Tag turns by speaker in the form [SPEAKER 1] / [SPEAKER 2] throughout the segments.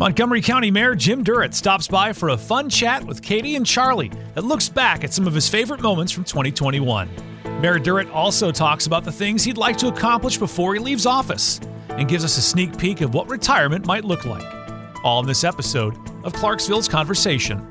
[SPEAKER 1] Montgomery County Mayor Jim Durrett stops by for a fun chat with Katie and Charlie that looks back at some of his favorite moments from 2021. Mayor Durrett also talks about the things he'd like to accomplish before he leaves office and gives us a sneak peek of what retirement might look like. All in this episode of Clarksville's Conversation.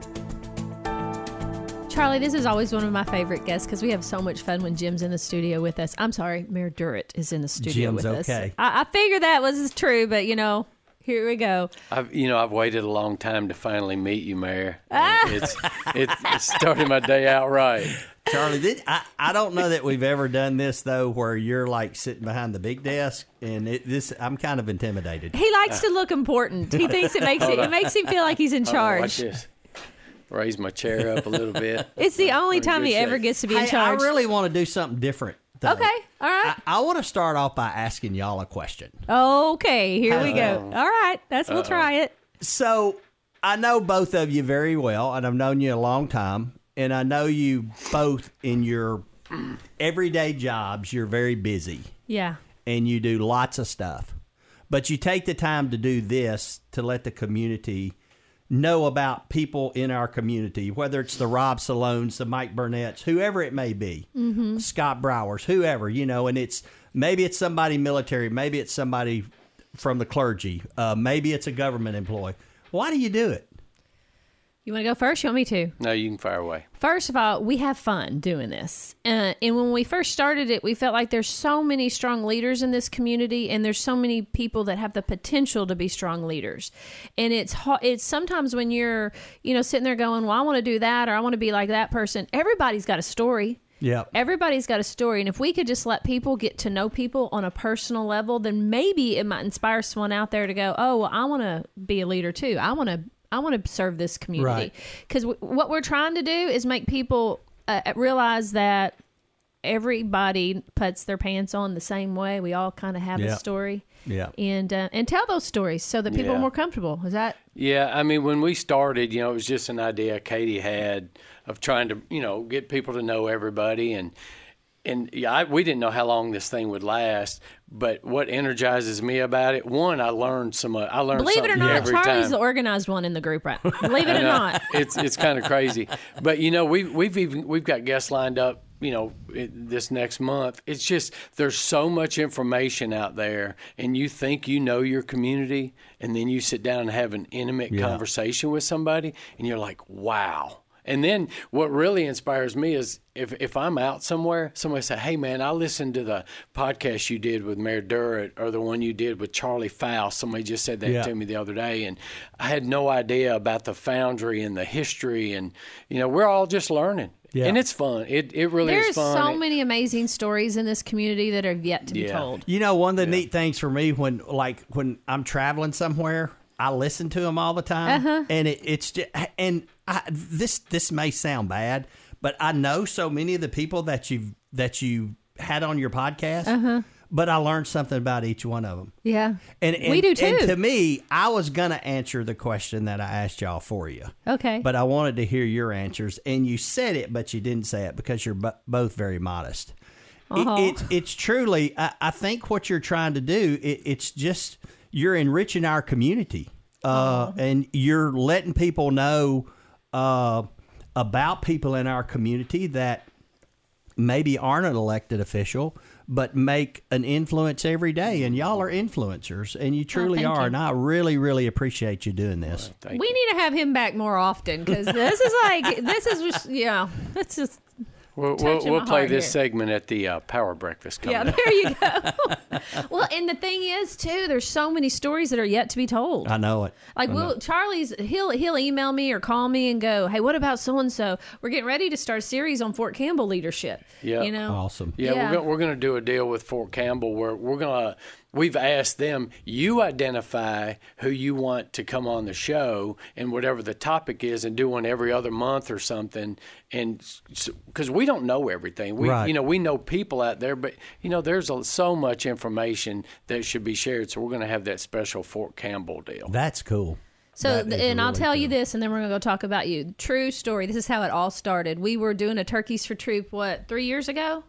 [SPEAKER 2] Charlie, this is always one of my favorite guests because we have so much fun when Jim's in the studio with us. I'm sorry, Mayor Durrett is in the studio
[SPEAKER 3] Jim's
[SPEAKER 2] with
[SPEAKER 3] okay.
[SPEAKER 2] us. I, I figured that was true, but you know, here we go.
[SPEAKER 4] I've you know I've waited a long time to finally meet you, Mayor.
[SPEAKER 2] Ah.
[SPEAKER 4] It's, it's it's starting my day out right.
[SPEAKER 3] Charlie, this, I, I don't know that we've ever done this though, where you're like sitting behind the big desk, and it, this I'm kind of intimidated.
[SPEAKER 2] He likes to look important. He thinks it makes it, it makes him feel like he's in
[SPEAKER 4] Hold on,
[SPEAKER 2] charge.
[SPEAKER 4] Raise my chair up a little bit.
[SPEAKER 2] It's the only time
[SPEAKER 4] good
[SPEAKER 2] he ever gets to be in
[SPEAKER 3] Hey, I really want to do something different. Though.
[SPEAKER 2] okay, all right.
[SPEAKER 3] I, I want to start off by asking y'all a question.
[SPEAKER 2] okay, here we go.
[SPEAKER 4] Uh-oh.
[SPEAKER 2] All right, that's we'll try it.
[SPEAKER 3] So I know both of you very well, and I've known you a long time, and I know you both in your everyday jobs. You're very busy,
[SPEAKER 2] Yeah.
[SPEAKER 3] and you do lots of stuff, but you take the time to do this to let the community know about people in our community, whether it's the Rob Salones, the Mike Burnett's, whoever it may be, Scott Browers, whoever, you know, and it's maybe it's somebody military, maybe it's somebody from the clergy, uh, maybe it's a government employee. Why do you do it?
[SPEAKER 2] You want to go first? You want me to?
[SPEAKER 4] No, you can fire away.
[SPEAKER 2] First of all, we have fun doing this. Uh, and when we first started it, we felt like there's so many strong leaders in this community, and there's so many people that have the potential to be strong leaders. And it's it's sometimes when you're you know sitting there going, "Well, I want to do that," or "I want to be like that person." Everybody's got a story.
[SPEAKER 3] Yep.
[SPEAKER 2] Everybody's got a story, and if we could just let people get to know people on a personal level, then maybe it might inspire someone out there to go, "Oh, well, I want to be a leader too. I want to, I want to serve this community."
[SPEAKER 3] Right.
[SPEAKER 2] Because w- what we're trying to do is make people uh, realize that everybody puts their pants on the same way. We all kind of have
[SPEAKER 3] Yeah.
[SPEAKER 2] a story,
[SPEAKER 3] Yeah.
[SPEAKER 2] and uh, and tell those stories so that people are more comfortable. Is that
[SPEAKER 4] Yeah, I mean, when we started, you know, it was just an idea Katie had of trying to, you know, get people to know everybody, and and yeah, I, we didn't know how long this thing would last. But what energizes me about it, one, I learned some. uh, I learned
[SPEAKER 2] believe it or not? Charlie's
[SPEAKER 4] time.
[SPEAKER 2] the organized one in the group, right? Believe it or not.
[SPEAKER 4] it's it's kind of crazy. But you know, we've we've even we've got guests lined up. You know, it, this next month. It's just there's so much information out there, and you think you know your community, and then you sit down and have an intimate
[SPEAKER 3] Yeah.
[SPEAKER 4] conversation with somebody, and you're like, wow. And then what really inspires me is if, if I'm out somewhere, somebody say, "Hey man, I listened to the podcast you did with Mayor Durrett or the one you did with Charlie Faust." Somebody just said that
[SPEAKER 3] Yeah.
[SPEAKER 4] to me the other day, and I had no idea about the foundry and the history, and you know, we're all just learning,
[SPEAKER 3] Yeah.
[SPEAKER 4] and it's fun. It it really
[SPEAKER 2] There's
[SPEAKER 4] is fun.
[SPEAKER 2] so
[SPEAKER 4] It-
[SPEAKER 2] many amazing stories in this community that are yet to be told.
[SPEAKER 3] You know, one of the neat things for me when, like, when I'm traveling somewhere, I listen to them all the time, and it, it's just, and I, this this may sound bad, but I know so many of the people that you that you had on your podcast, but I learned something about each one of them.
[SPEAKER 2] Yeah,
[SPEAKER 3] And, and
[SPEAKER 2] we do too.
[SPEAKER 3] And to me, I was gonna answer the question that I asked y'all for you.
[SPEAKER 2] okay,
[SPEAKER 3] But I wanted to hear your answers, and you said it, but you didn't say it because you're bo- both very modest.
[SPEAKER 2] Uh-huh.
[SPEAKER 3] it's it's truly, I, I think what you're trying to do, it, it's just you're enriching our community, uh,
[SPEAKER 2] Uh-huh.
[SPEAKER 3] and you're letting people know uh, about people in our community that maybe aren't an elected official, but make an influence every day. And y'all are influencers, and you truly
[SPEAKER 2] thank
[SPEAKER 3] are.
[SPEAKER 2] you.
[SPEAKER 3] And I really, really appreciate you doing this.
[SPEAKER 4] Thank
[SPEAKER 2] we
[SPEAKER 4] you.
[SPEAKER 2] need to have him back more often because this is like this is just you know it's just
[SPEAKER 4] We'll, we'll, we'll play this
[SPEAKER 2] here.
[SPEAKER 4] segment at the uh, Power Breakfast coming
[SPEAKER 2] yeah
[SPEAKER 4] up.
[SPEAKER 2] there you go. well, and the thing is too, there's so many stories that are yet to be told.
[SPEAKER 3] I know it.
[SPEAKER 2] Like, will Charlie's he'll he'll email me or call me and go, "Hey, what about so and so? We're getting ready to start a series on Fort Campbell leadership."
[SPEAKER 4] Yeah.
[SPEAKER 2] you know,
[SPEAKER 3] Awesome.
[SPEAKER 4] Yeah,
[SPEAKER 2] Yeah.
[SPEAKER 4] we're gonna, we're going to do a deal with Fort Campbell where we're going to we've asked them you identify who you want to come on the show and whatever the topic is and do one every other month or something and because we don't know everything we
[SPEAKER 3] Right.
[SPEAKER 4] you know we know people out there but you know there's a, so much information that should be shared so we're going to have that special Fort Campbell deal
[SPEAKER 3] That's cool.
[SPEAKER 2] So,
[SPEAKER 3] is
[SPEAKER 2] and I'll
[SPEAKER 3] really
[SPEAKER 2] tell you this, and then we're going to go talk about you. True story. This is how it all started. We were doing a Turkeys for Troop, what, three years ago?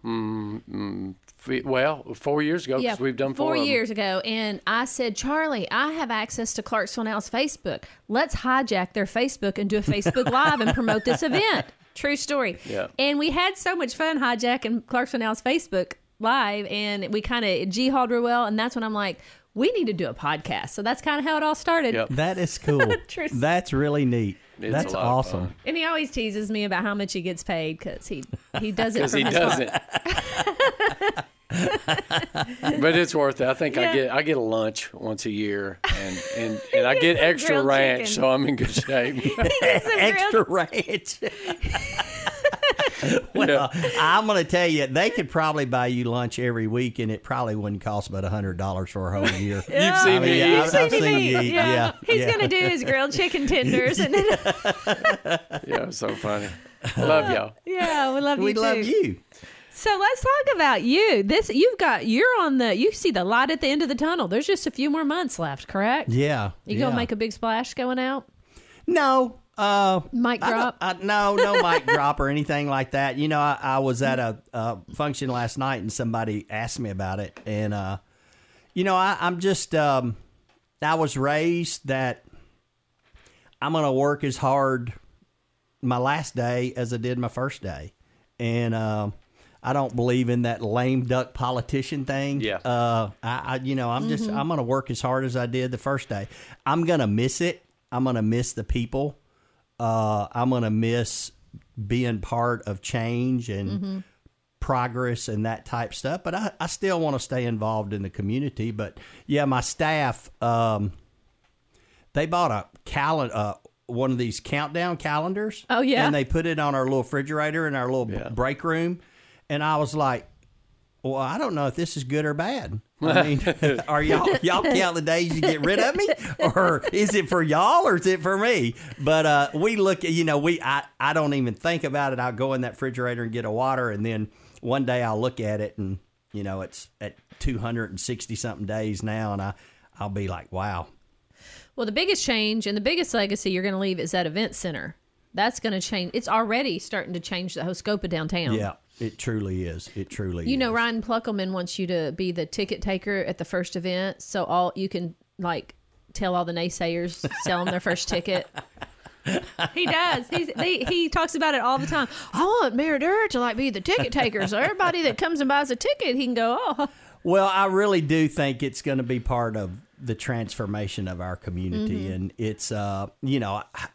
[SPEAKER 4] F- Well, four years ago, because we've done four,
[SPEAKER 2] four years ago. And I said, Charlie, I have access to Clarksville Now's Facebook. Let's hijack their Facebook and do a Facebook Live and promote this event. True story.
[SPEAKER 4] Yeah.
[SPEAKER 2] And we had so much fun hijacking Clarksville Now's Facebook Live, and we kind of g hauled real well. And that's when I'm like, we need to do a podcast. So that's kind of how it all started.
[SPEAKER 4] Yep.
[SPEAKER 3] That is cool. That's really neat.
[SPEAKER 4] It's
[SPEAKER 3] That's
[SPEAKER 4] a lot of
[SPEAKER 3] awesome.
[SPEAKER 2] And he always teases me about how much he gets paid because he he does it
[SPEAKER 4] because he
[SPEAKER 2] his
[SPEAKER 4] doesn't.
[SPEAKER 2] heart.
[SPEAKER 4] but it's worth it. I think
[SPEAKER 2] Yeah.
[SPEAKER 4] I get I get a lunch once a year, and and, and I get extra ranch,
[SPEAKER 2] chicken.
[SPEAKER 4] so I'm in good shape.
[SPEAKER 3] Extra ranch. well, I'm going to tell you, they could probably buy you lunch every week, and it probably wouldn't cost but hundred dollars for a whole year.
[SPEAKER 4] You've seen
[SPEAKER 3] I mean,
[SPEAKER 4] me
[SPEAKER 3] yeah,
[SPEAKER 4] eat.
[SPEAKER 3] I've- I've
[SPEAKER 2] Seen
[SPEAKER 3] seen
[SPEAKER 2] me
[SPEAKER 3] you
[SPEAKER 2] eat,
[SPEAKER 3] eat.
[SPEAKER 2] yeah.
[SPEAKER 3] Yeah,
[SPEAKER 2] He's
[SPEAKER 3] yeah.
[SPEAKER 2] gonna do his grilled chicken tenders, and then
[SPEAKER 4] Yeah, it's so funny. Love y'all.
[SPEAKER 2] yeah, we love you
[SPEAKER 3] We
[SPEAKER 2] too.
[SPEAKER 3] love you.
[SPEAKER 2] So let's talk about you. This you've got. You're on the. You see the light at the end of the tunnel. There's just a few more months left. Correct?
[SPEAKER 3] Yeah.
[SPEAKER 2] You
[SPEAKER 3] yeah.
[SPEAKER 2] gonna make a big splash going out?
[SPEAKER 3] no? Uh,
[SPEAKER 2] Mic drop.
[SPEAKER 3] I, no, no mic drop or anything like that. You know, I, I was at a, a function last night and somebody asked me about it, and uh, you know, I, I'm just um, I was raised that I'm going to work as hard my last day as I did my first day, and um, I don't believe in that lame duck politician thing.
[SPEAKER 4] Yeah.
[SPEAKER 3] Uh, I, I you know, I'm just
[SPEAKER 2] Mm-hmm.
[SPEAKER 3] I'm going to work as hard as I did the first day. I'm going to miss it. I'm going to miss the people. Uh, I'm going to miss being part of change and
[SPEAKER 2] Mm-hmm.
[SPEAKER 3] progress and that type stuff. But I, I still want to stay involved in the community. But yeah, my staff, um, they bought a calendar, uh, one of these countdown calendars.
[SPEAKER 2] Oh, yeah?
[SPEAKER 3] and they put it on our little refrigerator in our little
[SPEAKER 4] Yeah.
[SPEAKER 3] break room. And I was like, well, I don't know if this is good or bad. I mean, are y'all y'all count the days you get rid of me, or is it for y'all, or is it for me? But uh, we look at you know we I I don't even think about it. I'll go in that refrigerator and get a water, and then one day I'll look at it, and you know it's at two hundred and sixty something days now, and I I'll be like, wow,
[SPEAKER 2] Well, the biggest change and the biggest legacy you're going to leave is that event center. That's going to change. It's already starting to change the whole scope of downtown.
[SPEAKER 3] yeah, it truly is. It truly
[SPEAKER 2] You
[SPEAKER 3] is.
[SPEAKER 2] know, Ryan Pluckelman wants you to be the ticket taker at the first event, so all you can like tell all the naysayers, sell them their first ticket. He does. He's, they, he talks about it all the time. I want Mayor Durr to like be the ticket taker, so everybody that comes and buys a ticket, he can go, oh,
[SPEAKER 3] Well, I really do think it's going to be part of the transformation of our community,
[SPEAKER 2] Mm-hmm.
[SPEAKER 3] and it's uh, you know, I,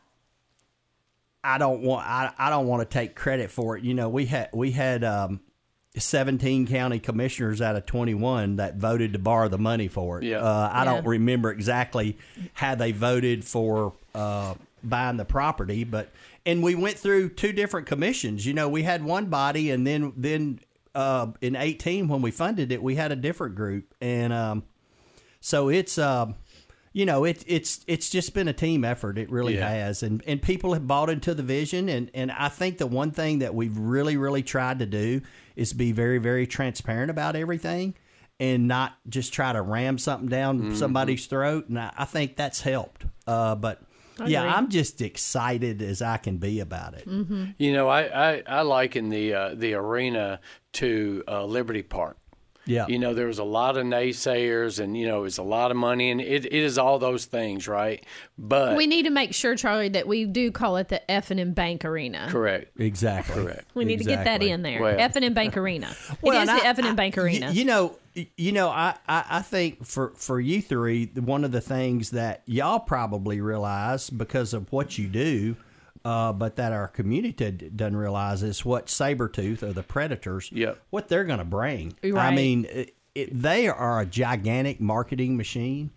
[SPEAKER 3] I don't want I, I don't want to take credit for it. You know, we had we had um, seventeen county commissioners out of twenty one that voted to borrow the money for it.
[SPEAKER 4] Yeah.
[SPEAKER 3] Uh, I don't remember exactly how they voted for uh, buying the property, but and we went through two different commissions. You know, we had one body, and then then uh, in eighteen when we funded it, we had a different group, and um, so it's um, you know it, it's it's just been a team effort. It really
[SPEAKER 4] Yeah.
[SPEAKER 3] has, and and people have bought into the vision, and and I think the one thing that we've really really tried to do is be very very transparent about everything. And not just try to ram something down
[SPEAKER 4] Mm-hmm.
[SPEAKER 3] somebody's throat, and I, I think that's helped. Uh, but yeah,
[SPEAKER 2] agree.
[SPEAKER 3] I'm just excited as I can be about it.
[SPEAKER 4] You know, I I, I liken the uh, the arena to uh, Liberty Park.
[SPEAKER 3] Yeah,
[SPEAKER 4] You know, there was a lot of naysayers, and you know, it was a lot of money, and it, it is all those things, right? But
[SPEAKER 2] we need to make sure, Charlie, that we do call it the F and M Bank Arena.
[SPEAKER 4] correct,
[SPEAKER 3] exactly.
[SPEAKER 4] correct.
[SPEAKER 2] We need to get that in there.
[SPEAKER 4] Well-
[SPEAKER 2] F and M Bank Arena.
[SPEAKER 3] Well,
[SPEAKER 2] it is
[SPEAKER 3] and
[SPEAKER 2] the
[SPEAKER 3] I-
[SPEAKER 2] F and M
[SPEAKER 3] I-
[SPEAKER 2] Bank Arena.
[SPEAKER 3] You, know, you know, I, I, I think for for you three, one of the things that y'all probably realize because of what you do, uh, but that our community d- doesn't realize is what Sabretooth or the Predators,
[SPEAKER 4] Yep.
[SPEAKER 3] what they're going to bring. I mean, it, it, they are a gigantic marketing machine,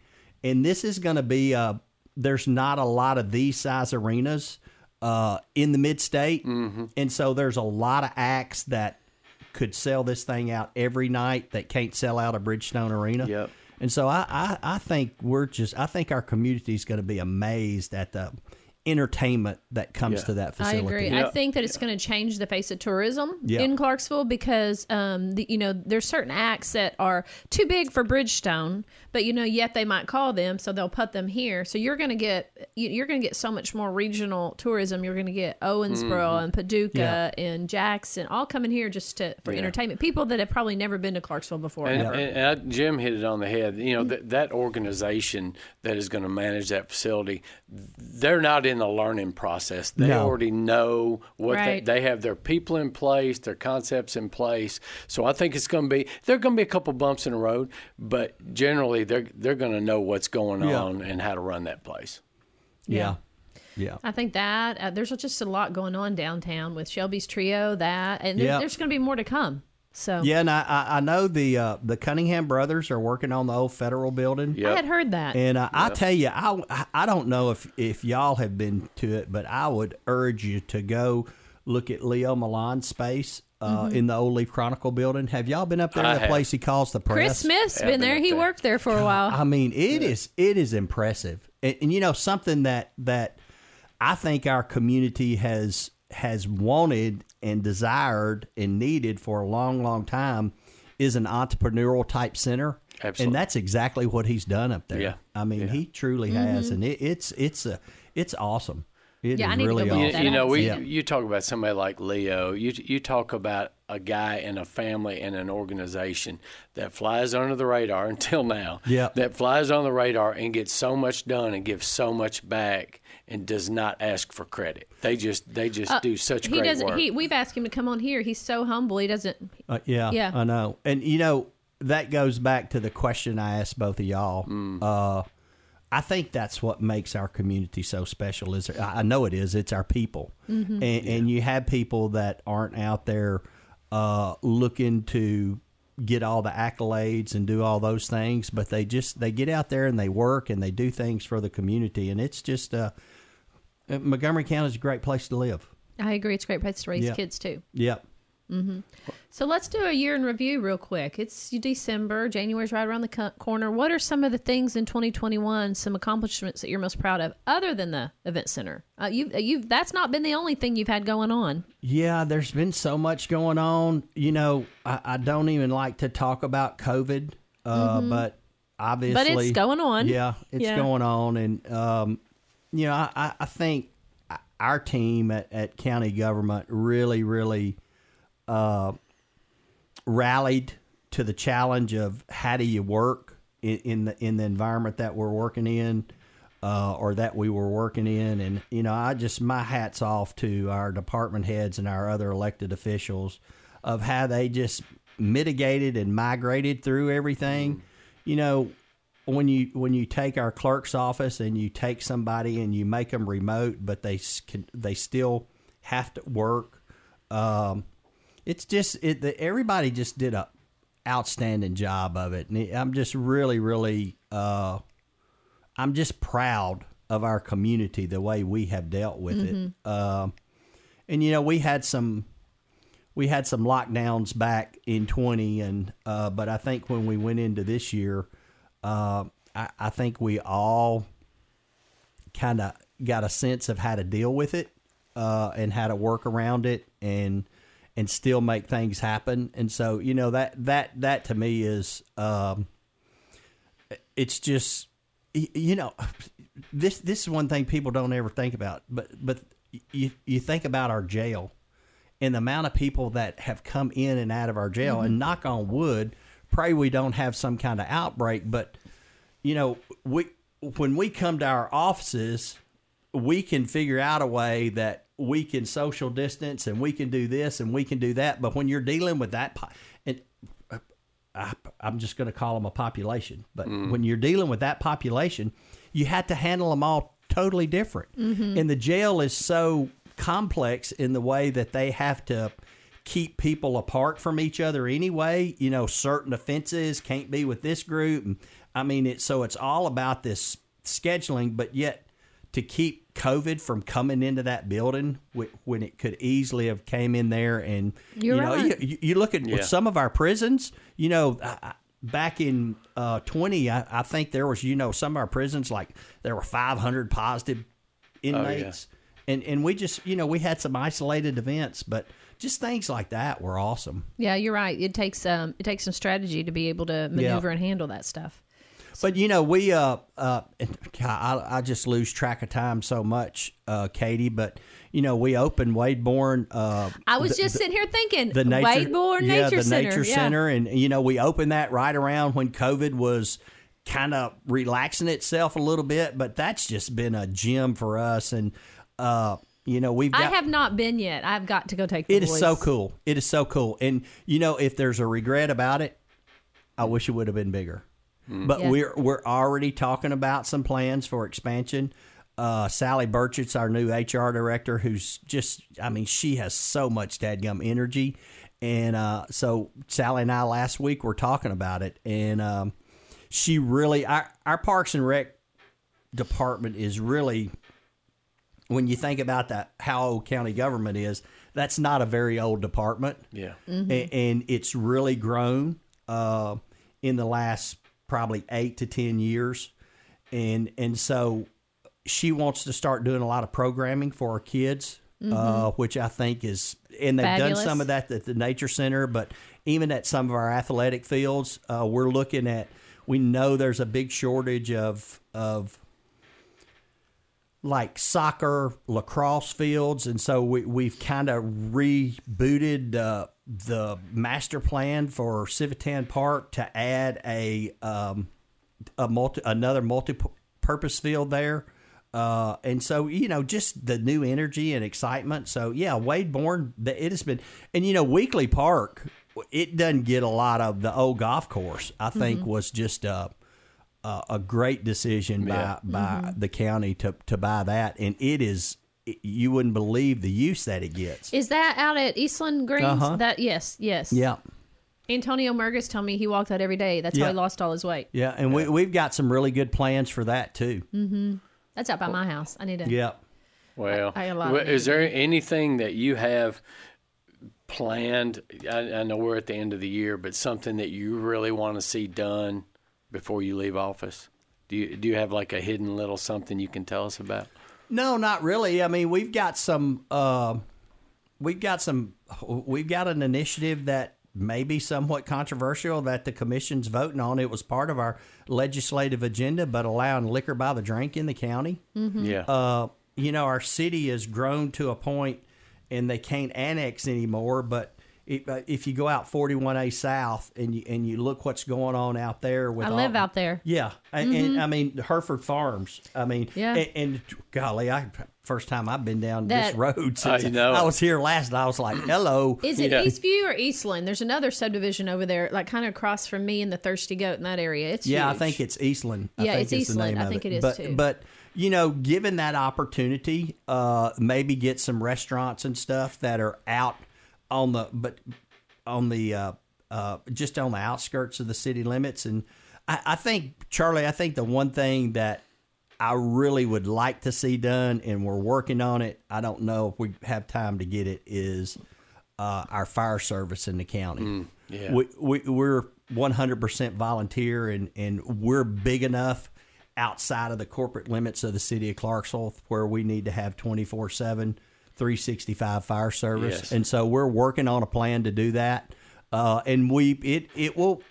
[SPEAKER 3] and this is going to be. a, there's not a lot of these size arenas uh, in the mid state, and so there's a lot of acts that could sell this thing out every night that can't sell out a Bridgestone Arena.
[SPEAKER 4] Yep.
[SPEAKER 3] And so I, I, I think we're just I think our community is going to be amazed at the entertainment that comes
[SPEAKER 4] Yeah.
[SPEAKER 3] to that facility.
[SPEAKER 2] I agree.
[SPEAKER 4] Yeah.
[SPEAKER 2] I think that it's going to change the face of tourism
[SPEAKER 3] Yeah.
[SPEAKER 2] in Clarksville because, um, the, you know, there's certain acts that are too big for Bridgestone, but you know, yet they might call them, so they'll put them here. So you're going to get you- you're going to get so much more regional tourism. You're going to get Owensboro and Paducah
[SPEAKER 3] Yeah.
[SPEAKER 2] and Jackson all coming here just to for entertainment. People that have probably never been to Clarksville before.
[SPEAKER 4] And, and, and I, Jim hit it on the head. You know, that that organization that is going to manage that facility, they're not in the learning process. They
[SPEAKER 3] No.
[SPEAKER 4] already know what
[SPEAKER 2] Right.
[SPEAKER 4] they, they have their people in place, their concepts in place. So I think it's going to be there are going to be a couple bumps in the road, but generally they're they're going to know what's going
[SPEAKER 3] Yeah.
[SPEAKER 4] on and how to run that place.
[SPEAKER 3] yeah. Yeah.
[SPEAKER 2] I think that uh, there's just a lot going on downtown with Shelby's Trio. That and there-
[SPEAKER 3] Yeah.
[SPEAKER 2] there's going to be more to come. So
[SPEAKER 3] Yeah, and I, I, I know the uh, the Cunningham brothers are working on the old federal building.
[SPEAKER 4] Yep.
[SPEAKER 2] I had heard that.
[SPEAKER 3] And uh, I tell you, I, I don't know if, if y'all have been to it, but I would urge you to go look at Leo Millan's space uh, in the Old Leaf Chronicle building. Have y'all been up there?
[SPEAKER 4] I
[SPEAKER 3] the
[SPEAKER 4] have.
[SPEAKER 3] place he calls the press.
[SPEAKER 2] Chris Smith's
[SPEAKER 4] Yeah,
[SPEAKER 2] been
[SPEAKER 4] been
[SPEAKER 2] there. He
[SPEAKER 4] there.
[SPEAKER 2] worked there for a while.
[SPEAKER 3] I mean, it is it is impressive, and, and you know something that that I think our community has has wanted and desired and needed for a long, long time is an entrepreneurial type center.
[SPEAKER 4] Absolutely.
[SPEAKER 3] And that's exactly what he's done up there.
[SPEAKER 4] Yeah.
[SPEAKER 3] I mean, he truly has, mm-hmm. and it, it's it's a it's awesome. It
[SPEAKER 2] Yeah,
[SPEAKER 3] is
[SPEAKER 2] I need to go look at
[SPEAKER 3] awesome.
[SPEAKER 4] You,
[SPEAKER 2] that
[SPEAKER 4] you know, we
[SPEAKER 3] Yeah.
[SPEAKER 4] you talk about somebody like Leo. You you talk about a guy and a family and an organization that flies under the radar until now.
[SPEAKER 3] Yeah.
[SPEAKER 4] That flies on the radar and gets so much done and gives so much back and does not ask for credit. They just they just do such
[SPEAKER 2] Uh, he
[SPEAKER 4] great
[SPEAKER 2] doesn't.
[SPEAKER 4] work.
[SPEAKER 2] He we've asked him to come on here. He's so humble. He doesn't.
[SPEAKER 3] Uh, yeah,
[SPEAKER 2] Yeah.
[SPEAKER 3] I know. And you know that goes back to the question I asked both of y'all.
[SPEAKER 4] Mm.
[SPEAKER 3] Uh, I think that's what makes our community so special. Is I I know it is. It's our people,
[SPEAKER 2] Mm-hmm.
[SPEAKER 3] and, and you have people that aren't out there uh, looking to get all the accolades and do all those things, but they just they get out there and they work and they do things for the community, and it's just uh, Montgomery County is a great place to live.
[SPEAKER 2] I agree. It's a great place to raise
[SPEAKER 3] Yeah.
[SPEAKER 2] kids too.
[SPEAKER 3] Yep.
[SPEAKER 2] So let's do a year in review real quick. It's December. January's right around the co- corner. What are some of the things in 2021, some accomplishments that you're most proud of, other than the event center? Uh, you've, you've that's not been the only thing you've had going on.
[SPEAKER 3] Yeah, there's been so much going on. You know, I, I don't even like to talk about COVID, uh, but obviously,
[SPEAKER 2] Mm-hmm. But it's going on.
[SPEAKER 3] Yeah, it's
[SPEAKER 2] Yeah.
[SPEAKER 3] going on, and um, you know, I, I- think our team at, at county government really, really uh, rallied to the challenge of how do you work in, in the in the environment that we're working in. Uh, or that we were working in, and you know, I just my hats off to our department heads and our other elected officials of how they just mitigated and migrated through everything. You know, when you when you take our clerk's office and you take somebody and you make them remote, but they can, they still have to work. Um, it's just it. The, everybody just did a outstanding job of it, and I'm just really, really, uh, I'm just proud of our community the way we have dealt with it. Um, and you know, we had some we had some lockdowns back in 20 and uh, but i think when we went into this year uh, I, I think we all kind of got a sense of how to deal with it uh, and how to work around it and and still make things happen. And so you know that that that to me is um, it's just you know this this is one thing people don't ever think about but but you you think about our jail and the amount of people that have come in and out of our jail and knock on wood pray we don't have some kind of outbreak but you know we when we come to our offices we can figure out a way that we can social distance and we can do this and we can do that. But when you're dealing with that and uh, I, I'm just going to call them a population, but mm. when you're dealing with that population, you had to handle them all totally different. Mm-hmm. And the jail is so complex in the way that they have to keep people apart from each other anyway. You know, certain offenses can't be with this group. And I mean, it's so it's all about this scheduling, but yet to keep COVID from coming into that building when it could easily have came in there and
[SPEAKER 2] You're
[SPEAKER 3] you know
[SPEAKER 2] right.
[SPEAKER 3] you, you look at
[SPEAKER 4] Yeah.
[SPEAKER 3] some of our prisons you know I- I- back in uh, 20 I, I think there was you know some of our prisons like there were 500 positive inmates, and and we just you know we had some isolated events, but just things like that were awesome.
[SPEAKER 2] Yeah, you're right. It takes um, it takes some strategy to be able to maneuver and handle that stuff.
[SPEAKER 3] But you know, we uh uh, I, I just lose track of time so much, uh, Katie. But you know, we opened Wade Bourne. Uh,
[SPEAKER 2] I was
[SPEAKER 3] the-
[SPEAKER 2] just sitting here thinking,
[SPEAKER 3] the nature,
[SPEAKER 2] Wade Bourne
[SPEAKER 3] yeah,
[SPEAKER 2] Nature
[SPEAKER 3] the
[SPEAKER 2] Center.
[SPEAKER 3] nature
[SPEAKER 2] yeah.
[SPEAKER 3] center, and you know, we opened that right around when COVID was kind of relaxing itself a little bit. But that's just been a gem for us, and uh, you know, we've got.
[SPEAKER 2] I have not been yet. I've got to go take. The
[SPEAKER 3] It is
[SPEAKER 2] boys.
[SPEAKER 3] so cool. It is so cool. And you know, if there's a regret about it, I wish it would have been bigger. But
[SPEAKER 2] Yeah.
[SPEAKER 3] we're we're already talking about some plans for expansion. Uh, Sally Burchett's our new HR director, who's just I mean, she has so much dadgum energy. And uh, so Sally and I last week were talking about it, and um, she really our our Parks and Rec department is really when you think about that how old county government is that's not a very old department
[SPEAKER 4] Yeah.
[SPEAKER 3] A- and, it's really grown uh, in the last probably eight to ten years and and so she wants to start doing a lot of programming for our kids uh, which i think is and they've
[SPEAKER 2] Fabulous.
[SPEAKER 3] done some of that at the nature center but even at some of our athletic fields uh, we're looking at we know there's a big shortage of of like soccer, lacrosse fields, and so we, we've kind of rebooted uh, the master plan for Civitan Park to add a um, a multi another multi-purpose field there. Uh, and so you know, just the new energy and excitement. So yeah, Wade Bourne, the- it has been, and you know, Weekly Park, it doesn't get a lot of the old golf course. I think was just a a, a great decision
[SPEAKER 4] Yeah.
[SPEAKER 3] by by the county to to buy that, and it is. You wouldn't believe the use that it gets.
[SPEAKER 2] Is that out at Eastland Greens?
[SPEAKER 3] Uh-huh.
[SPEAKER 2] That yes, yes.
[SPEAKER 3] Yeah,
[SPEAKER 2] Antonio Mergus told me he walked that every day. That's
[SPEAKER 3] Yeah.
[SPEAKER 2] how he lost all his weight.
[SPEAKER 3] yeah, and we we've got some really good plans for that too.
[SPEAKER 2] That's out by my house. I need to.
[SPEAKER 3] Yeah.
[SPEAKER 4] Well,
[SPEAKER 2] I- I got a lot
[SPEAKER 4] well,
[SPEAKER 2] of
[SPEAKER 4] is there anything that you have planned? I, I know we're at the end of the year, but something that you really want to see done before you leave office? Do you do you have like a hidden little something you can tell us about?
[SPEAKER 3] No, not really. I mean, we've got some. Uh, we've got some. We've got an initiative that may be somewhat controversial that the commission's voting on. It was part of our legislative agenda, but allowing liquor by the drink in the county.
[SPEAKER 4] Yeah.
[SPEAKER 3] Uh, you know, our city has grown to a point, and they can't annex anymore. But if, uh, if you go out 41A South and you and you look what's going on out there with
[SPEAKER 2] I
[SPEAKER 3] all-
[SPEAKER 2] live out there.
[SPEAKER 3] yeah, and, and I mean Hereford Farms. I mean,
[SPEAKER 2] Mm-hmm. Yeah.
[SPEAKER 3] and, and golly, I first time I've been down this road since
[SPEAKER 4] I know.
[SPEAKER 3] I was here last. And I was like, hello.
[SPEAKER 2] Is it
[SPEAKER 4] Yeah.
[SPEAKER 2] Eastview or Eastland? There's another subdivision over there, like kind of across from me and the Thirsty Goat in that area. It's
[SPEAKER 3] yeah, I think it's Eastland. I
[SPEAKER 2] Yeah,
[SPEAKER 3] think
[SPEAKER 2] it's Eastland.
[SPEAKER 3] The name
[SPEAKER 2] I
[SPEAKER 3] of
[SPEAKER 2] think
[SPEAKER 3] it
[SPEAKER 2] it is,
[SPEAKER 3] but,
[SPEAKER 2] too.
[SPEAKER 3] But you know, given that opportunity, uh, maybe get some restaurants and stuff that are out on the but on the uh, uh, just on the outskirts of the city limits. And I, I think Charlie, I think the one thing that I really would like to see done, and we're working on it. I don't know if we have time to get it. Is uh, our fire service in the county?
[SPEAKER 4] yeah.
[SPEAKER 3] we, we we're 100% volunteer, and and we're big enough outside of the corporate limits of the city of Clarksville where we need to have 24 7 365 fire service
[SPEAKER 4] Yes.
[SPEAKER 3] and so we're working on a plan to do that uh, and we it it will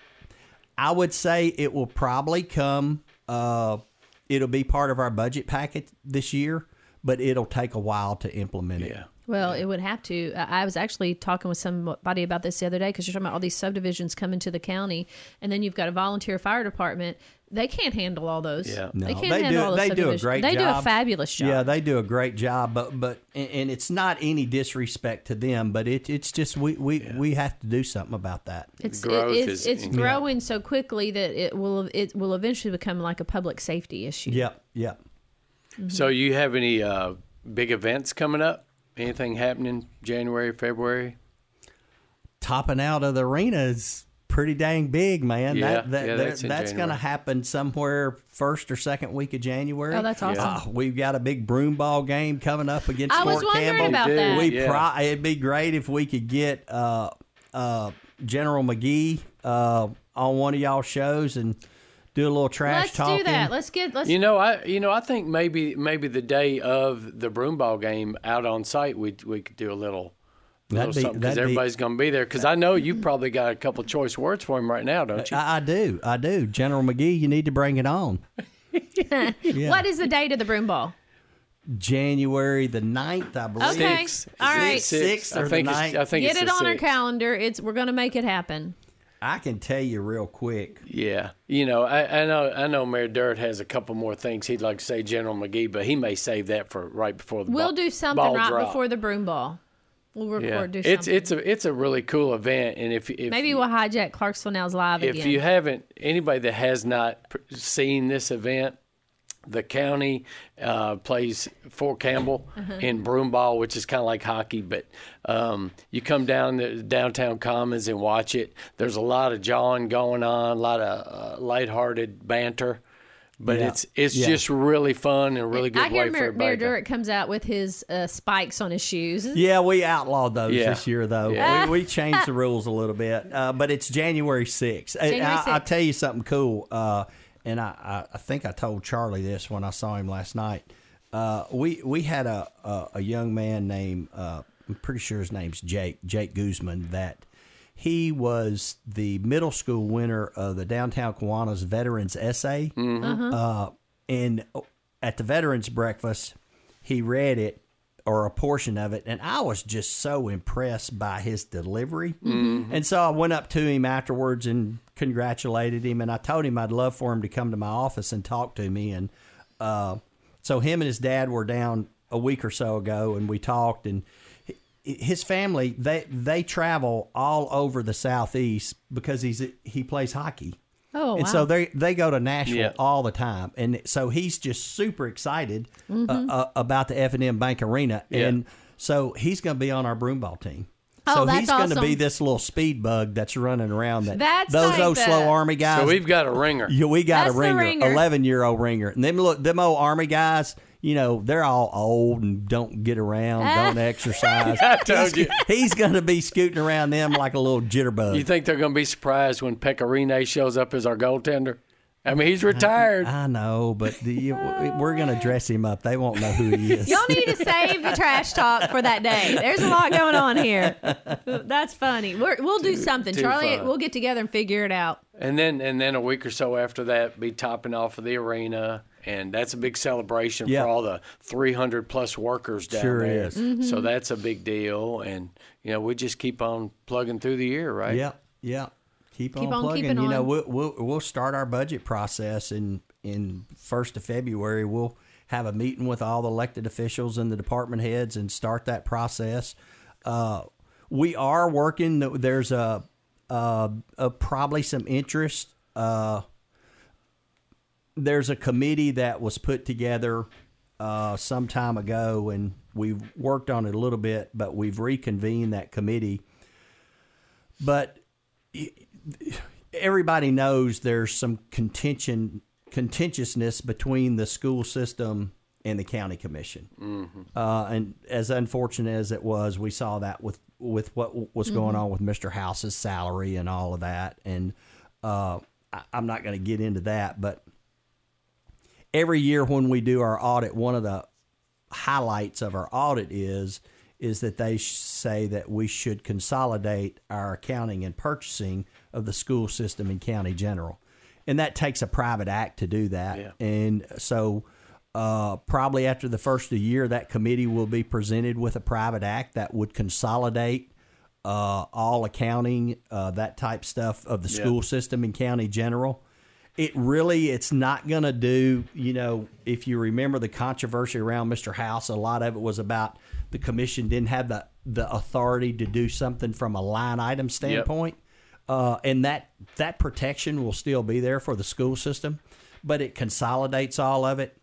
[SPEAKER 3] I would say it will probably come. Uh, it'll be part of our budget packet this year, but it'll take a while to implement it.
[SPEAKER 4] yeah.
[SPEAKER 2] Well, it would have to. I I was actually talking with somebody about this the other day because you're talking about all these subdivisions coming to the county, and then you've got a volunteer fire department. They can't handle all those.
[SPEAKER 4] Yeah.
[SPEAKER 3] No,
[SPEAKER 2] they can't
[SPEAKER 3] they
[SPEAKER 2] handle
[SPEAKER 3] do.
[SPEAKER 2] all those
[SPEAKER 3] They do a great
[SPEAKER 2] They
[SPEAKER 3] job.
[SPEAKER 2] do a fabulous job.
[SPEAKER 3] Yeah, they do a great job, but but and, and it's not any disrespect to them, but it it's just we we, we have to do something about that.
[SPEAKER 2] It's
[SPEAKER 4] The growth
[SPEAKER 2] it,
[SPEAKER 4] is
[SPEAKER 2] it's, it's growing so quickly that it will it will eventually become like a public safety issue.
[SPEAKER 3] Yep, yep.
[SPEAKER 4] So you have any uh, big events coming up? Anything happening January, February?
[SPEAKER 3] Topping out of the arena is pretty dang big, man.
[SPEAKER 4] Yeah,
[SPEAKER 3] that, that,
[SPEAKER 4] yeah, that's in
[SPEAKER 3] that's going to happen somewhere first or second week of January.
[SPEAKER 2] Oh, that's awesome.
[SPEAKER 3] Uh, we've got a big broom ball game coming up against
[SPEAKER 2] I was
[SPEAKER 3] Fort
[SPEAKER 2] wondering
[SPEAKER 3] Campbell.
[SPEAKER 2] about
[SPEAKER 4] do,
[SPEAKER 2] that.
[SPEAKER 3] We
[SPEAKER 4] Yeah.
[SPEAKER 3] pro- it'd be great if we could get uh, uh, General McGee uh, on one of y'all shows and do a little trash talk.
[SPEAKER 2] Let's
[SPEAKER 3] talking.
[SPEAKER 2] do that. Let's get. Let's.
[SPEAKER 4] You know, I you know I think maybe maybe the day of the broomball game out on site we we could do a little. little
[SPEAKER 3] That'd be-
[SPEAKER 4] something because everybody's going to be there. Because I know you've probably got a couple choice words for him right now, don't you?
[SPEAKER 3] I, I do. I do. General McGee, you need to bring it on. Yeah.
[SPEAKER 2] What is the date of the broom ball?
[SPEAKER 3] January the 9th, I believe.
[SPEAKER 2] Okay.
[SPEAKER 4] Six.
[SPEAKER 2] All right.
[SPEAKER 3] Six
[SPEAKER 4] I
[SPEAKER 3] or the
[SPEAKER 4] think it's,
[SPEAKER 3] ninth.
[SPEAKER 4] I think
[SPEAKER 2] Get
[SPEAKER 4] it's
[SPEAKER 2] it
[SPEAKER 4] the
[SPEAKER 2] on our calendar. It's we're going to make it happen.
[SPEAKER 3] I can tell you real quick.
[SPEAKER 4] Yeah, you know, I, I know, I know, Mayor Dirt has a couple more things he'd like to say, General McGee, but he may save that for right before the.
[SPEAKER 2] We'll
[SPEAKER 4] ball,
[SPEAKER 2] do something
[SPEAKER 4] ball
[SPEAKER 2] right
[SPEAKER 4] drop.
[SPEAKER 2] before the broom ball. We'll record.
[SPEAKER 4] Yeah,
[SPEAKER 2] Do
[SPEAKER 4] it's
[SPEAKER 2] something.
[SPEAKER 4] it's a it's a really cool event, and if if
[SPEAKER 2] Maybe we'll hijack Clarksville Now's live
[SPEAKER 4] if
[SPEAKER 2] again.
[SPEAKER 4] you haven't anybody that has not seen this event the county uh, plays Fort Campbell
[SPEAKER 2] Uh-huh.
[SPEAKER 4] in broomball, which is kind of like hockey. But um, you come down the downtown commons and watch it. There's a lot of jawing going on, a lot of uh, lighthearted banter. But
[SPEAKER 3] Yeah.
[SPEAKER 4] it's it's
[SPEAKER 3] Yeah.
[SPEAKER 4] just really fun and really good
[SPEAKER 2] I hear
[SPEAKER 4] way for
[SPEAKER 2] Mayor,
[SPEAKER 4] everybody.
[SPEAKER 2] Mayor Durrett comes out with his uh, spikes on his shoes.
[SPEAKER 3] Yeah, we outlawed those
[SPEAKER 4] Yeah.
[SPEAKER 3] this year, though.
[SPEAKER 4] Yeah.
[SPEAKER 3] We, we changed the rules a little bit, uh, but it's January 6th. I, I'll tell you something cool, uh, and I, I, think I told Charlie this when I saw him last night. Uh, we we had a, a, a young man named, uh, I'm pretty sure his name's Jake, Jake Guzman, that he was the middle school winner of the Downtown Kiwanis Veterans Essay. Uh, and at the Veterans Breakfast, he read it or a portion of it, and I was just so impressed by his delivery. And so I went up to him afterwards and congratulated him, and I told him I'd love for him to come to my office and talk to me. And uh, so him and his dad were down a week or so ago, and we talked. And his family they they travel all over the southeast because he's he plays hockey.
[SPEAKER 2] Oh,
[SPEAKER 3] and
[SPEAKER 2] wow.
[SPEAKER 3] so they they go to Nashville
[SPEAKER 4] Yeah.
[SPEAKER 3] all the time, and so he's just super excited
[SPEAKER 2] Mm-hmm.
[SPEAKER 3] uh, uh, about the F and M Bank Arena,
[SPEAKER 4] Yeah.
[SPEAKER 3] and so he's going to be on our broomball team.
[SPEAKER 2] Oh,
[SPEAKER 3] so
[SPEAKER 2] that's
[SPEAKER 3] he's going to be this little speed bug that's running around. That
[SPEAKER 2] That's
[SPEAKER 3] those
[SPEAKER 2] like
[SPEAKER 3] old
[SPEAKER 2] the-
[SPEAKER 3] slow army guys.
[SPEAKER 4] so we've got a ringer.
[SPEAKER 3] Yeah, we got
[SPEAKER 2] That's
[SPEAKER 3] a ringer,
[SPEAKER 2] ringer.
[SPEAKER 3] eleven year old ringer, and them look them old army guys. You know, they're all old and don't get around, don't exercise.
[SPEAKER 4] I told you.
[SPEAKER 3] He's going to be scooting around them like a little jitterbug.
[SPEAKER 4] You think they're going to be surprised when Pecorine shows up as our goaltender? I mean, he's retired.
[SPEAKER 3] I know, but the, you- we're going to dress him up. They won't know who he is.
[SPEAKER 2] Y'all need to save the trash talk for that day. There's a lot going on here. That's funny. We're, we'll do something,
[SPEAKER 4] too
[SPEAKER 2] Charlie.
[SPEAKER 4] fun.
[SPEAKER 2] We'll get together and figure it out.
[SPEAKER 4] And then and then a week or so after that, be topping off of the arena, and that's a big celebration
[SPEAKER 3] Yeah.
[SPEAKER 4] for all the 300 plus workers down
[SPEAKER 3] Sure
[SPEAKER 4] there.
[SPEAKER 3] is.
[SPEAKER 2] Mm-hmm.
[SPEAKER 4] So that's a big deal, and you know we just keep on plugging through the year, right?
[SPEAKER 3] Yeah, yeah. Keep,
[SPEAKER 2] Keep
[SPEAKER 3] on
[SPEAKER 2] on
[SPEAKER 3] plugging.
[SPEAKER 2] keeping
[SPEAKER 3] you know,
[SPEAKER 2] on.
[SPEAKER 3] we'll, we'll we'll start our budget process in in first of February. We'll have a meeting with all the elected officials and the department heads and start that process. Uh, we are working. There's a, a, a probably some interest. Uh, there's a committee that was put together uh, some time ago, and we've worked on it a little bit, but we've reconvened that committee. But everybody knows there's some contention contentiousness between the school system and the county commission. Uh, and as unfortunate as it was, we saw that with with what was going on with Mr. House's salary and all of that. And uh, I, I'm not going to get into that, but every year when we do our audit, one of the highlights of our audit is is that they say that we should consolidate our accounting and purchasing of the school system and county general, and that takes a private act to do that.
[SPEAKER 4] Yeah.
[SPEAKER 3] And so, uh, probably after the first of the year, that committee will be presented with a private act that would consolidate uh, all accounting, uh, that type stuff of the
[SPEAKER 4] Yeah.
[SPEAKER 3] school system and county general it really it's not going to do you know if you remember the controversy around mr house a lot of it was about the commission didn't have the the authority to do something from a line item standpoint uh, and that that protection will still be there for the school system but it consolidates all of it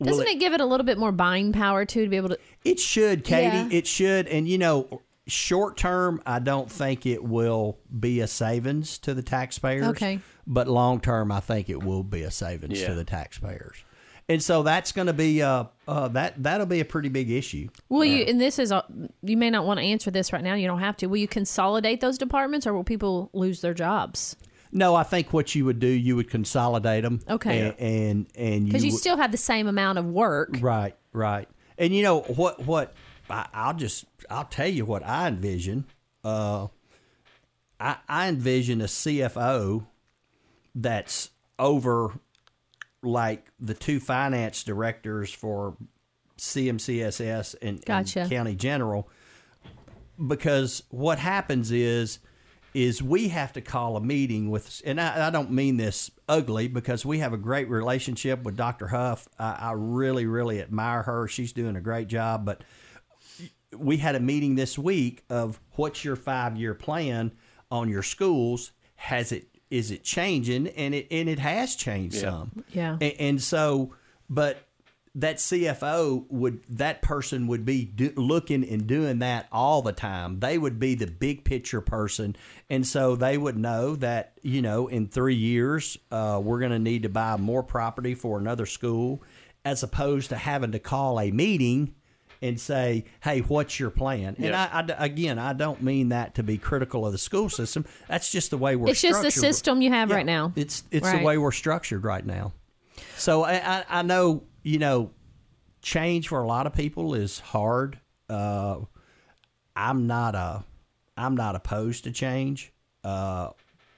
[SPEAKER 2] Doesn't it give it a little bit more buying power too to be able to?
[SPEAKER 3] It should, Katie.
[SPEAKER 2] Yeah.
[SPEAKER 3] It should. And you know, short term, I don't think it will be a savings to the taxpayers.
[SPEAKER 2] Okay.
[SPEAKER 3] But long term, I think it will be a savings
[SPEAKER 4] Yeah.
[SPEAKER 3] to the taxpayers. And so that's going to be uh, uh that that'll be a pretty big issue.
[SPEAKER 2] Will you? And this is a, you may not want to answer this right now. You don't have to. Will you consolidate those departments, or will people lose their jobs?
[SPEAKER 3] No, I think what you would do, you would consolidate them.
[SPEAKER 2] Okay.
[SPEAKER 3] And and, and
[SPEAKER 2] Because you
[SPEAKER 3] would-
[SPEAKER 2] still have the same amount of work.
[SPEAKER 3] Right, right. And you know what? What I, I'll just I'll tell you what I envision. Uh, I, I envision a CFO that's over like the two finance directors for CMCSS and, and County General, because what happens is is we have to call a meeting with and I, I don't mean this ugly because we have a great relationship with dr huff. I, I really really admire her. She's doing a great job but we had a meeting this week of what's your five year plan on your schools? Has it is it changing? And it and it has changed some.
[SPEAKER 2] Yeah.
[SPEAKER 3] and, and so but that CFO would that person would be do, looking and doing that all the time. They would be the big picture person, and so they would know that you know in three years uh, we're going to need to buy more property for another school, as opposed to having to call a meeting and say, "Hey, what's your plan?" And
[SPEAKER 4] Yeah.
[SPEAKER 3] I, I- again, I don't mean that to be critical of the school system. That's just the way we're.
[SPEAKER 2] It's just the system you have
[SPEAKER 3] Yeah,
[SPEAKER 2] right now.
[SPEAKER 3] It's it's
[SPEAKER 2] Right.
[SPEAKER 3] the way we're structured right now. So I, I, I know you know change for a lot of people is hard. Uh, I'm not a I'm not opposed to change, uh,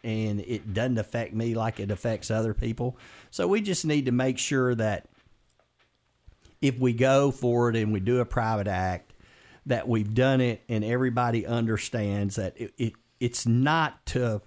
[SPEAKER 3] and it doesn't affect me like it affects other people. So we just need to make sure that if we go for it and we do a private act, that we've done it and everybody understands that it, it it's not to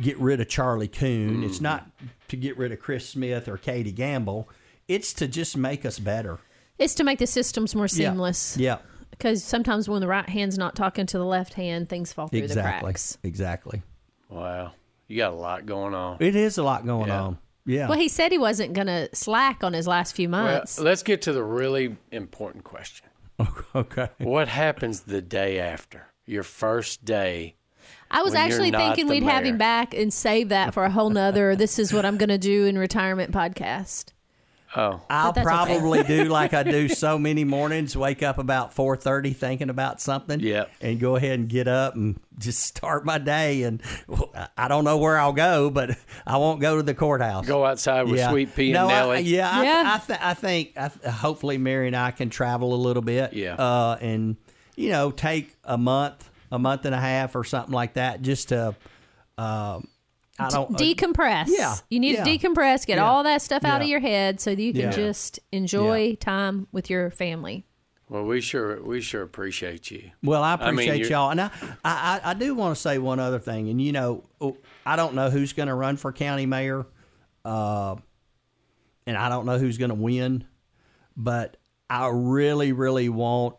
[SPEAKER 3] get rid of Charlie Koon. Mm. It's not to get rid of Chris Smith or Katie Gamble. It's to just make us better.
[SPEAKER 2] It's to make the systems more seamless.
[SPEAKER 3] Yeah.
[SPEAKER 2] Because sometimes when the right hand's not talking to the left hand, things fall through the
[SPEAKER 3] Exactly.
[SPEAKER 2] cracks.
[SPEAKER 3] Exactly.
[SPEAKER 4] Wow. You got a lot going on.
[SPEAKER 3] It is a lot going
[SPEAKER 4] Yeah.
[SPEAKER 3] on. Yeah.
[SPEAKER 2] Well, he said he wasn't going to slack on his last few
[SPEAKER 4] Well,
[SPEAKER 2] months.
[SPEAKER 4] let's get to the really important question.
[SPEAKER 3] okay.
[SPEAKER 4] What happens the day after your first day?
[SPEAKER 2] I was
[SPEAKER 4] when you're
[SPEAKER 2] actually thinking we'd have him back and save that for a whole nother. this is what I'm going to do in retirement podcast.
[SPEAKER 4] Oh,
[SPEAKER 3] I'll
[SPEAKER 2] that's okay.
[SPEAKER 3] probably do like I do so many mornings, wake up about 4:30 thinking about something
[SPEAKER 4] Yep.
[SPEAKER 3] and go ahead and get up and just start my day and I don't know where I'll go, but I won't go to the courthouse.
[SPEAKER 4] go outside with Sweet Pea and
[SPEAKER 3] no, I-
[SPEAKER 4] Nelly.
[SPEAKER 3] yeah, I,
[SPEAKER 2] Yeah.
[SPEAKER 3] I, th- I think I th- hopefully Mary and I can travel a little bit.
[SPEAKER 4] Yeah.
[SPEAKER 3] Uh, and you know, take a month, a month and a half, or something like that, just to. Um, I don't.
[SPEAKER 2] Decompress.
[SPEAKER 3] yeah,
[SPEAKER 2] You need
[SPEAKER 3] yeah,
[SPEAKER 2] to decompress, get
[SPEAKER 3] yeah,
[SPEAKER 2] all that stuff out of your head so that you can
[SPEAKER 3] Yeah.
[SPEAKER 2] just enjoy time with your family.
[SPEAKER 4] Well, we sure we sure appreciate you.
[SPEAKER 3] Well, I
[SPEAKER 4] I mean,
[SPEAKER 3] appreciate
[SPEAKER 4] you're-
[SPEAKER 3] y'all, and I, I, I do want to say one other thing. And you know, oh, I don't know who's going to run for county mayor, uh, and I don't know who's going to win, but I really, really want.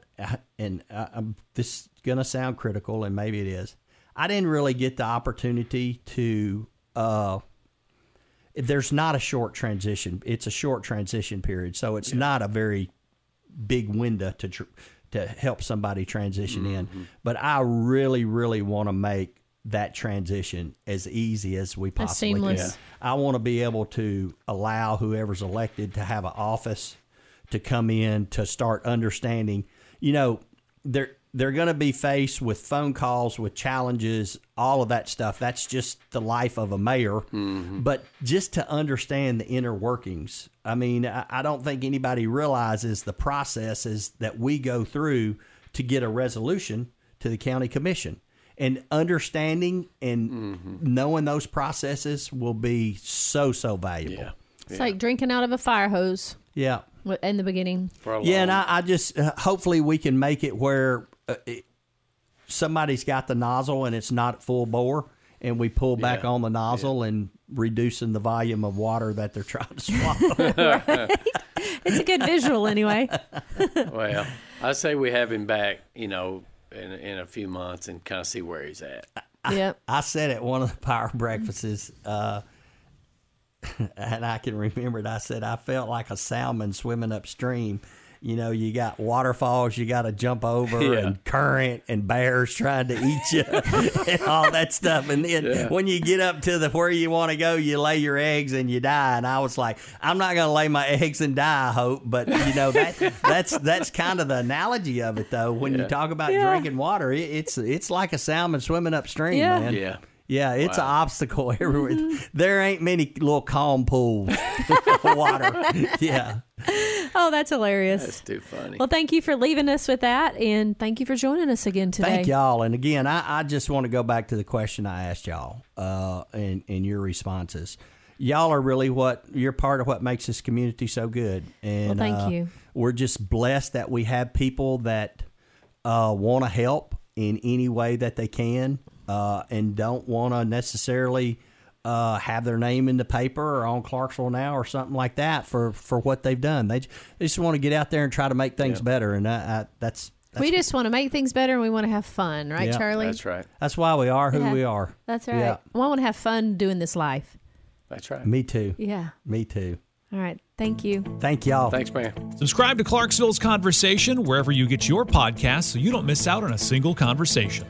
[SPEAKER 3] And I, I'm, this is going to sound critical, and maybe it is. I didn't really get the opportunity to. Uh, there's not a short transition. It's a short transition period, so it's not a very big window to tr- to help somebody transition in. But I really, really want to make that transition as easy as we possibly can.
[SPEAKER 2] seamless.
[SPEAKER 3] I want to be able to allow whoever's elected to have an office to come in to start understanding. You know, they're they're going to be faced with phone calls, with challenges, all of that stuff. That's just the life of a mayor. But just to understand the inner workings, I mean, I, I don't think anybody realizes the processes that we go through to get a resolution to the county commission. And understanding and knowing those processes will be so so valuable.
[SPEAKER 4] Yeah.
[SPEAKER 2] It's like drinking out of a fire hose
[SPEAKER 3] Yeah.
[SPEAKER 2] in the beginning.
[SPEAKER 4] For a
[SPEAKER 3] Yeah, and I, I just uh, hopefully we can make it where uh, it, somebody's got the nozzle and it's not full bore, and we pull back
[SPEAKER 4] Yeah.
[SPEAKER 3] on the nozzle and reducing the volume of water that they're trying to swallow.
[SPEAKER 2] It's a good visual anyway.
[SPEAKER 4] well, I say we have him back. You know, in in a few months and kind of see where he's at.
[SPEAKER 2] yep.
[SPEAKER 3] I said at one of the power breakfasts, uh, and I can remember it. I said I felt like a salmon swimming upstream. You know, you got waterfalls you got to jump over,
[SPEAKER 4] Yeah.
[SPEAKER 3] and current and bears trying to eat you, and all that stuff. And then when you get up to the where you want to go, you lay your eggs and you die. And I was like, I'm not going to lay my eggs and die. I hope, but you know that that's that's kind of the analogy of it, though. When you talk about
[SPEAKER 2] Yeah.
[SPEAKER 3] drinking water, it, it's it's like a salmon swimming upstream,
[SPEAKER 2] Yeah.
[SPEAKER 3] man.
[SPEAKER 4] Yeah.
[SPEAKER 3] Yeah, it's an obstacle everywhere. There ain't many little calm pools of water. Yeah.
[SPEAKER 2] Oh, that's hilarious.
[SPEAKER 4] That's too funny.
[SPEAKER 2] Well, thank you for leaving us with that, and thank you for joining us again today.
[SPEAKER 3] Thank y'all. And again, I, I just want to go back to the question I asked y'all uh, and, and your responses. Y'all are really what you're part of what makes this community so good. And
[SPEAKER 2] Well, thank
[SPEAKER 3] uh,
[SPEAKER 2] you.
[SPEAKER 3] We're just blessed that we have people that uh, want to help in any way that they can uh, and don't want to necessarily uh, have their name in the paper or on Clarksville Now or something like that for, for what they've done. They, they just want to get out there and try to make things better. And I, I, that's, that's
[SPEAKER 2] we just want to make things better and we want to have fun, right,
[SPEAKER 3] Yeah.
[SPEAKER 2] Charlie?
[SPEAKER 4] That's right.
[SPEAKER 3] That's why we are who
[SPEAKER 2] Yeah.
[SPEAKER 3] we are.
[SPEAKER 2] That's right.
[SPEAKER 3] Yeah.
[SPEAKER 2] Well, I want to have fun doing this life.
[SPEAKER 4] That's right.
[SPEAKER 3] Me too.
[SPEAKER 2] Yeah.
[SPEAKER 3] Me too.
[SPEAKER 2] All right. Thank you.
[SPEAKER 3] Thank y'all.
[SPEAKER 4] Thanks, man.
[SPEAKER 1] Subscribe to Clarksville's Conversation wherever you get your podcasts so you don't miss out on a single conversation.